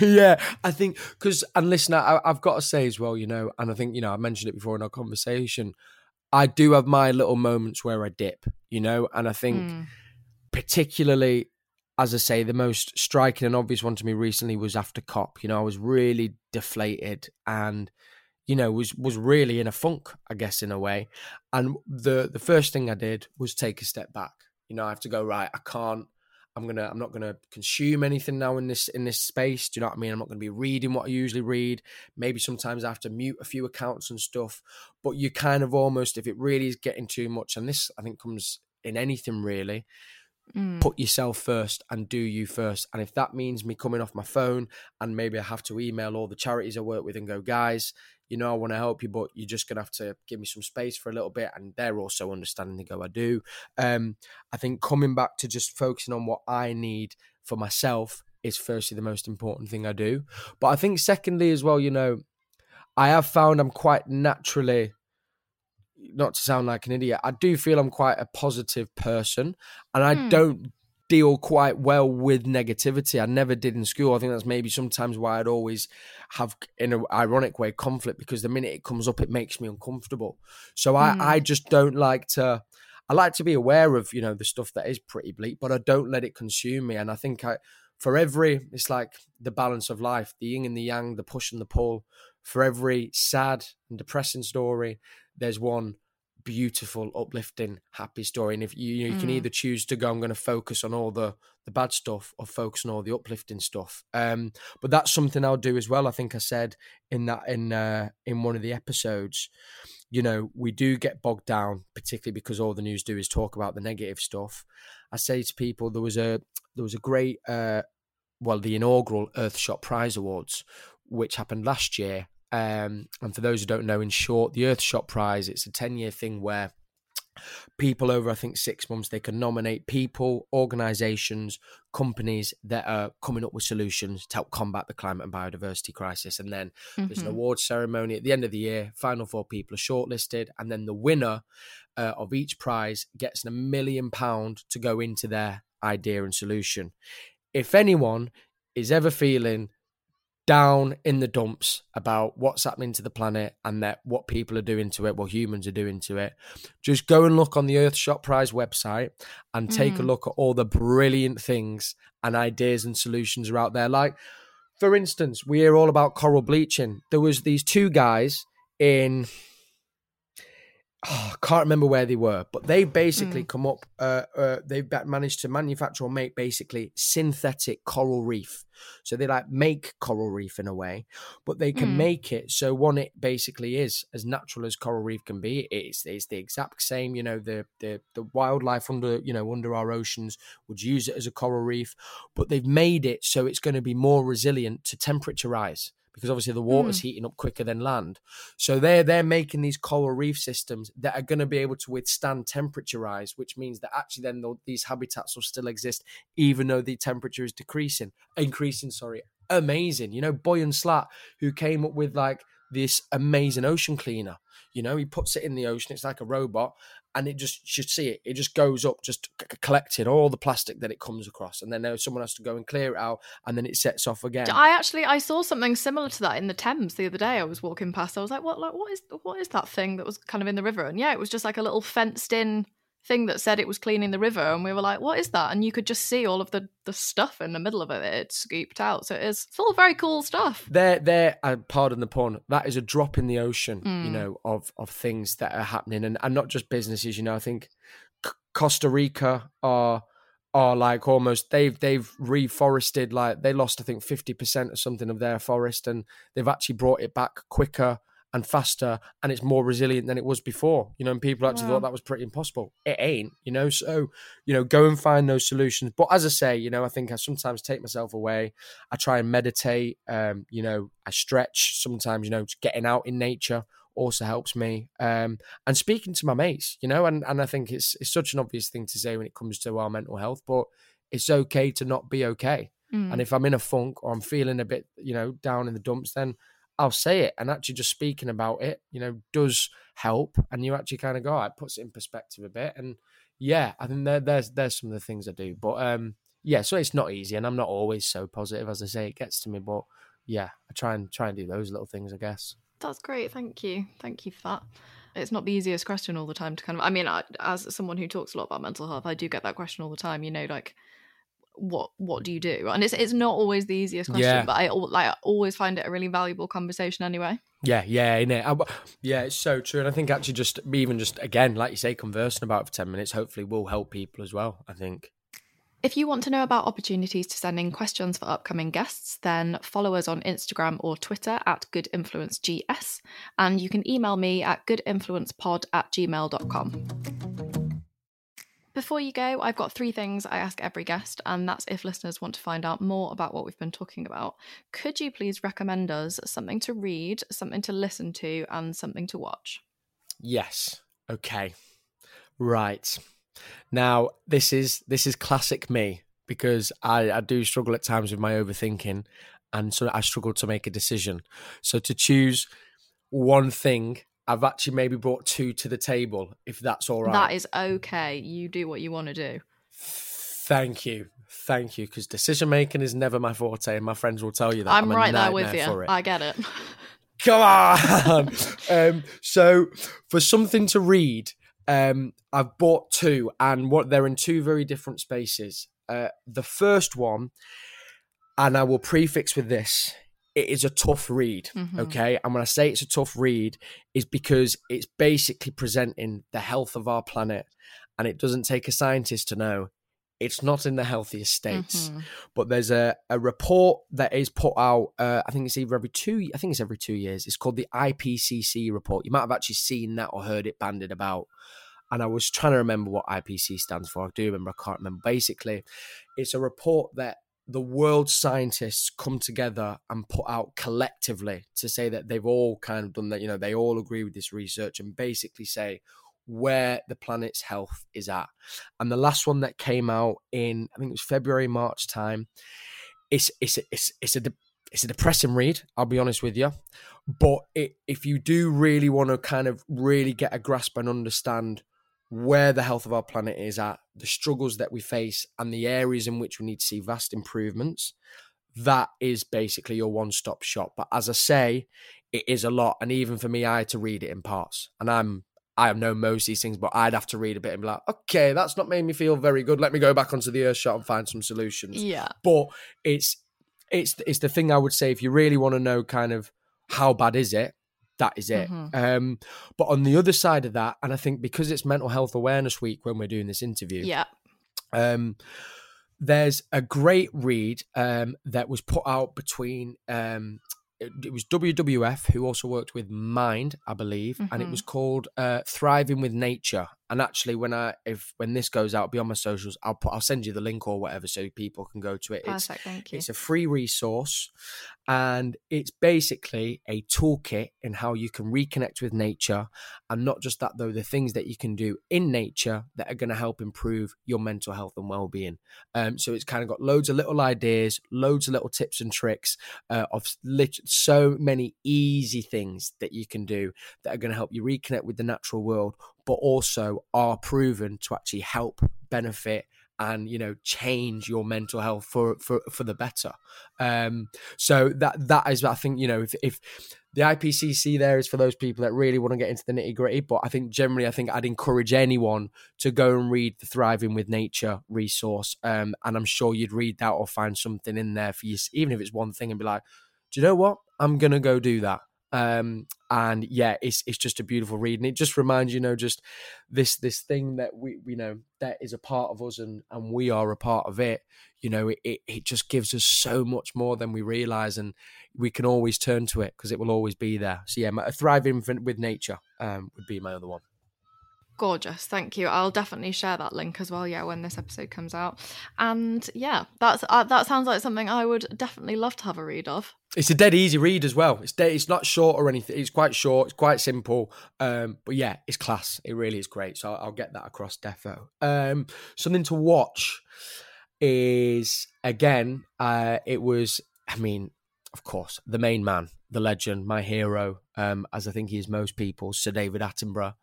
yeah, I think because and listen, I, I've got to say as well, you know, and I think you know I mentioned it before in our conversation. I do have my little moments where I dip, you know, and I think Mm. particularly as I say, the most striking and obvious one to me recently was after COP. You know, I was really deflated and you know was was really in a funk, I guess, in a way. And the the first thing I did was take a step back. You know, I have to go right. I can't. I'm gonna. I'm not gonna consume anything now in this in this space. Do you know what I mean? I'm not gonna be reading what I usually read. Maybe sometimes I have to mute a few accounts and stuff. But you kind of almost, if it really is getting too much, and this I think comes in anything really, Mm. put yourself first and do you first. And if that means me coming off my phone and maybe I have to email all the charities I work with and go, guys, you know, I want to help you, but you're just going to have to give me some space for a little bit. And they're also understanding. They go, I do. Um, I think coming back to just focusing on what I need for myself is firstly the most important thing I do. But I think secondly as well, you know, I have found I'm quite naturally not to sound like an idiot, I do feel I'm quite a positive person and I Hmm. don't deal quite well with negativity. I never did in school. I think that's maybe sometimes why I'd always have, in an ironic way, conflict because the minute it comes up, it makes me uncomfortable. So I, Hmm. I just don't like to. I like to be aware of you know the stuff that is pretty bleak, but I don't let it consume me. And I think I, for every, it's like the balance of life, the yin and the yang, the push and the pull. For every sad and depressing story, there's one beautiful, uplifting, happy story. And if you you, can Mm. either choose to go, I'm going to focus on all the the bad stuff, or focus on all the uplifting stuff. Um, but that's something I'll do as well. I think I said in that in uh, in one of the episodes. You know, we do get bogged down, particularly because all the news do is talk about the negative stuff. I say to people, there was a there was a great, uh, well, the inaugural Earthshot Prize Awards, which happened last year. Um, and for those who don't know, in short, the Earthshot Prize, it's a 10 year thing where people over, I think, six months, they can nominate people, organizations, companies that are coming up with solutions to help combat the climate and biodiversity crisis. And then there's an Mhm. award ceremony at the end of the year. Final four people are shortlisted, and then the winner uh, of each prize gets a million pound to go into their idea and solution. If anyone is ever feeling down in the dumps about what's happening to the planet and that what people are doing to it, what humans are doing to it, just go and look on the Earth Earthshot Prize website and take a Mm. look at all the brilliant things and ideas and solutions are out there. Like, for instance, we hear all about coral bleaching. There was these two guys in oh, I can't remember where they were, but they basically come up. Uh, uh, they've managed to manufacture or make basically synthetic coral reef. So they like make coral reef in a way, but they can Mm. make it so one it basically is as natural as coral reef can be. It's it's the exact same. You know the the the wildlife under you know under our oceans would use it as a coral reef, but they've made it so it's going to be more resilient to temperature rise because obviously the water's mm. heating up quicker than land. So they're they're making these coral reef systems that are going to be able to withstand temperature rise, which means that actually then these habitats will still exist even though the temperature is decreasing, increasing. Sorry, amazing. You know, Boyan Slat who came up with like this amazing ocean cleaner. You know, he puts it in the ocean. It's like a robot, and it just you should see it. It just goes up, just c- collecting all the plastic that it comes across, and then someone has to go and clear it out, and then it sets off again. I actually I saw something similar to that in the Thames the other day. I was walking past. I was like, "What? Like, what is what is that thing that was kind of in the river?" And yeah, it was just like a little fenced-in thing that said it was cleaning the river. And we were like, "What is that?" And you could just see all of the the stuff in the middle of it. It scooped out. So it is it's all very cool stuff. They're, they're, uh, pardon the pun, that is a drop in the ocean, you Mm. know, of, of things that are happening and, and not just businesses, you know, I think C- Costa Rica are, are like almost, they've, they've reforested, like they lost, I think 50% or something of their forest and they've actually brought it back quicker and faster and it's more resilient than it was before, you know, and people actually Wow. thought that was pretty impossible. It ain't, you know, so, you know, go and find those solutions. But as I say, you know, I think I sometimes take myself away. I try and meditate. Um, you know, I stretch. Sometimes, you know, just getting out in nature also helps me. Um, and speaking to my mates, you know, and, and I think it's it's such an obvious thing to say when it comes to our mental health, but it's okay to not be okay. Mm. And if I'm in a funk or I'm feeling a bit, you know, down in the dumps, then I'll say it. And actually just speaking about it, you know, does help. And you actually kind of go, "Oh, it puts it in perspective a bit. And yeah, I think there, there's there's some of the things I do. But um, yeah, so it's not easy, and I'm not always so positive as I say. It gets to me, but yeah, I try and try and do those little things, I guess. That's great. Thank you. Thank you for that. it's not the easiest question all the time to kind of. I mean, I, as someone who talks a lot about mental health, I do get that question all the time. You know, like what what do you do? And it's it's not always the easiest question, Yeah. but I like I always find it a really valuable conversation anyway. Yeah, yeah, innit? I- yeah, it's so true. And I think actually just even just again, like you say, conversing about it for ten minutes hopefully will help people as well. I think. If you want to know about opportunities to send in questions for upcoming guests, then follow us on Instagram or Twitter at goodinfluencegs, and you can email me at goodinfluencepod at gmail.com. Before you go, I've got three things I ask every guest, and that's if listeners want to find out more about what we've been talking about. Could you please recommend us something to read, something to listen to, and something to watch? Yes. Okay. Right. Now this is this is classic me because I, I do struggle at times with my overthinking and so I struggle to make a decision. So to choose one thing, I've actually maybe brought two to the table, if that's all right. That is okay. You do what you want to do. Thank you. Thank you. Because decision making is never my forte, and my friends will tell you that. I'm, a right there with you. I get it. Come on. um, so for something to read, um, I've bought two, and what they're in two very different spaces. Uh, the first one, and I will prefix with this. It is a tough read, Mhm. okay? And when I say it's a tough read, is because it's basically presenting the health of our planet, and it doesn't take a scientist to know it's not in the healthiest states Mhm. but there's a, a report that is put out uh, i think it's either every two i think it's every two years it's called the ipcc report you might have actually seen that or heard it banded about and i was trying to remember what ipc stands for i do remember i can't remember basically it's a report that the world scientists come together and put out collectively to say that they've all kind of done that you know they all agree with this research and basically say where the planet's health is at and the last one that came out in I think it was February March time. It's it's a- it's it's a it's a depressing read. I'll be honest with you, but it, if you do really want to kind of really get a grasp and understand where the health of our planet is at, the struggles that we face, and the areas in which we need to see vast improvements, that is basically your one stop shop. But as I say, it is a lot, and even for me, I had to read it in parts, and I'm I have know most of these things, but I'd have to read a bit and be like, okay, that's not made me feel very good. Let me go back onto the earth shot and find some solutions. Yeah. But it's it's it's the thing I would say if you really want to know kind of how bad is it, that is it. Mhm. Um, but on the other side of that, and I think because it's Mental Health Awareness Week when we're doing this interview, Yeah. um, there's a great read um, that was put out between um, it, it was WWF who also worked with Mind, I believe, and it was called uh, "Thriving with Nature." And actually, when I if when this goes out beyond my socials, I'll put I'll send you the link or whatever so people can go to it. It's- Thank you. it's a free resource and it's basically a toolkit in how you can reconnect with nature. And not just that, though, the things that you can do in nature that are going to help improve your mental health and well being. Um, so it's kind of got loads of little ideas, loads of little tips and tricks uh, of lit- so many easy things that you can do that are going to help you reconnect with the natural world, but also are proven to actually help benefit and you know change your mental health for for for the better. Um so that that is i think you know if if the ipcc there is for those people that really want to get into the nitty gritty but i think generally i think i'd encourage anyone to go and read the thriving with nature resource um and i'm sure you'd read that or find something in there for you even if it's one thing and be like do you know what? I'm gonna go do that um and yeah it's it's just a beautiful read. And it just reminds you know just this this thing that we we know that is a part of us and and we are a part of it. You know it it, it just gives us so much more than we realize and we can always turn to it because it will always be there. So yeah my, thriving with nature um would be my other one Gorgeous, thank you. I'll definitely share that link as well. Yeah, when this episode comes out, and yeah, that's uh, that sounds like something I would definitely love to have a read of. it's a dead easy read as well it's dead, it's not short or anything it's quite short it's quite simple um but yeah it's class it really is great so i'll, get that across defo um something to watch is again uh it was i mean of course the main man the legend my hero um as i think he is most people sir david attenborough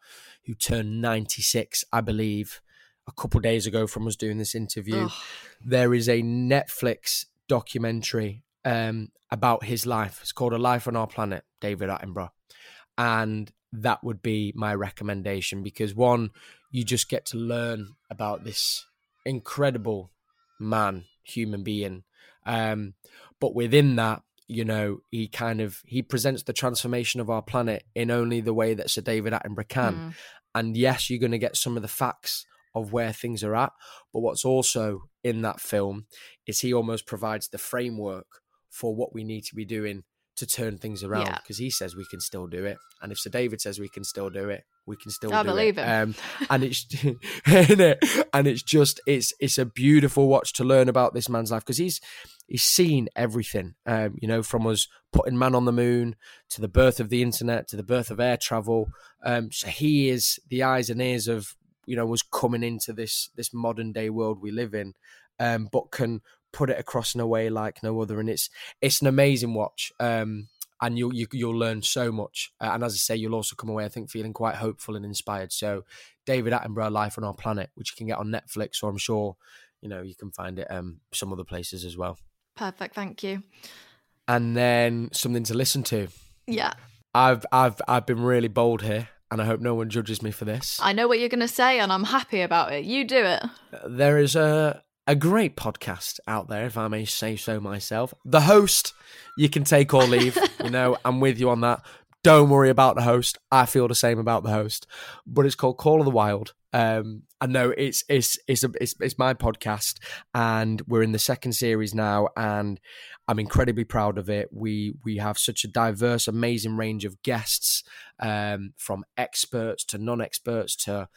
who turned 96 i believe a couple days ago from us doing this interview. There is a netflix documentary um about his life. It's called a life on our planet david attenborough. And that would be my recommendation because one, you just get to learn about this incredible man, human being. Um, but within that, you know, he kind of he presents the transformation of our planet in only the way that Sir David Attenborough can. Mm. And yes, you're going to get some of the facts of where things are at. But what's also in that film is he almost provides the framework for what we need to be doing to turn things around because yeah. he says we can still do it. And if Sir David says we can still do it, we can still I believe it. Um, and it's and it's just it's it's a beautiful watch to learn about this man's life because he's he's seen everything. Um, you know, from us putting man on the moon to the birth of the internet to the birth of air travel. Um, so he is the eyes and ears of you know was coming into this this modern day world we live in, um, but can put it across in a way like no other. And it's it's an amazing watch. Um, and you'll you, will you will learn so much. Uh, and as I say, you'll also come away, I think, feeling quite hopeful and inspired. So, David Attenborough, Life on Our Planet, which you can get on Netflix, or I'm sure you know you can find it um some other places as well. Perfect, thank you. And then something to listen to. Yeah, I've I've I've been really bold here. And I hope no one judges me for this. I know what you're going to say, and I'm happy about it. You do it. There is a a great podcast out there, if I may say so myself. The host, you can take or leave. you know, I'm with you on that. Don't worry about the host. I feel the same about the host. But it's called Call of the Wild. Um, I know it's it's it's a, it's it's my podcast, and we're in the second series now, and I'm incredibly proud of it. We we have such a diverse, amazing range of guests, um, from experts to non-experts to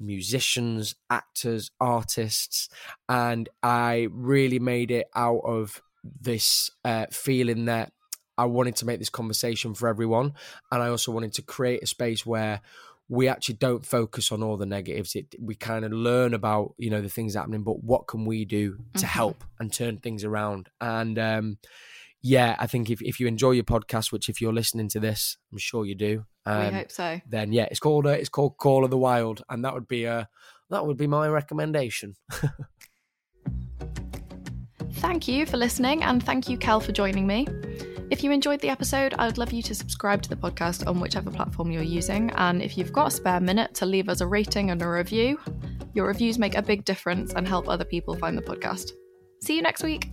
musicians, actors, artists, and I really made it out of this uh, feeling that I wanted to make this conversation for everyone, and I also wanted to create a space where we actually don't focus on all the negatives. It, we kind of learn about you know the things happening, but what can we do to mm-hmm. help and turn things around? And um, yeah, I think if, if you enjoy your podcast, which if you're listening to this, I'm sure you do. Um, we hope so. Then yeah, it's called uh, it's called Call of the Wild, and that would be a uh, that would be my recommendation. thank you for listening, and thank you, Cel, for joining me. If you enjoyed the episode, I would love you to subscribe to the podcast on whichever platform you're using. And if you've got a spare minute to leave us a rating and a review, your reviews make a big difference and help other people find the podcast. See you next week.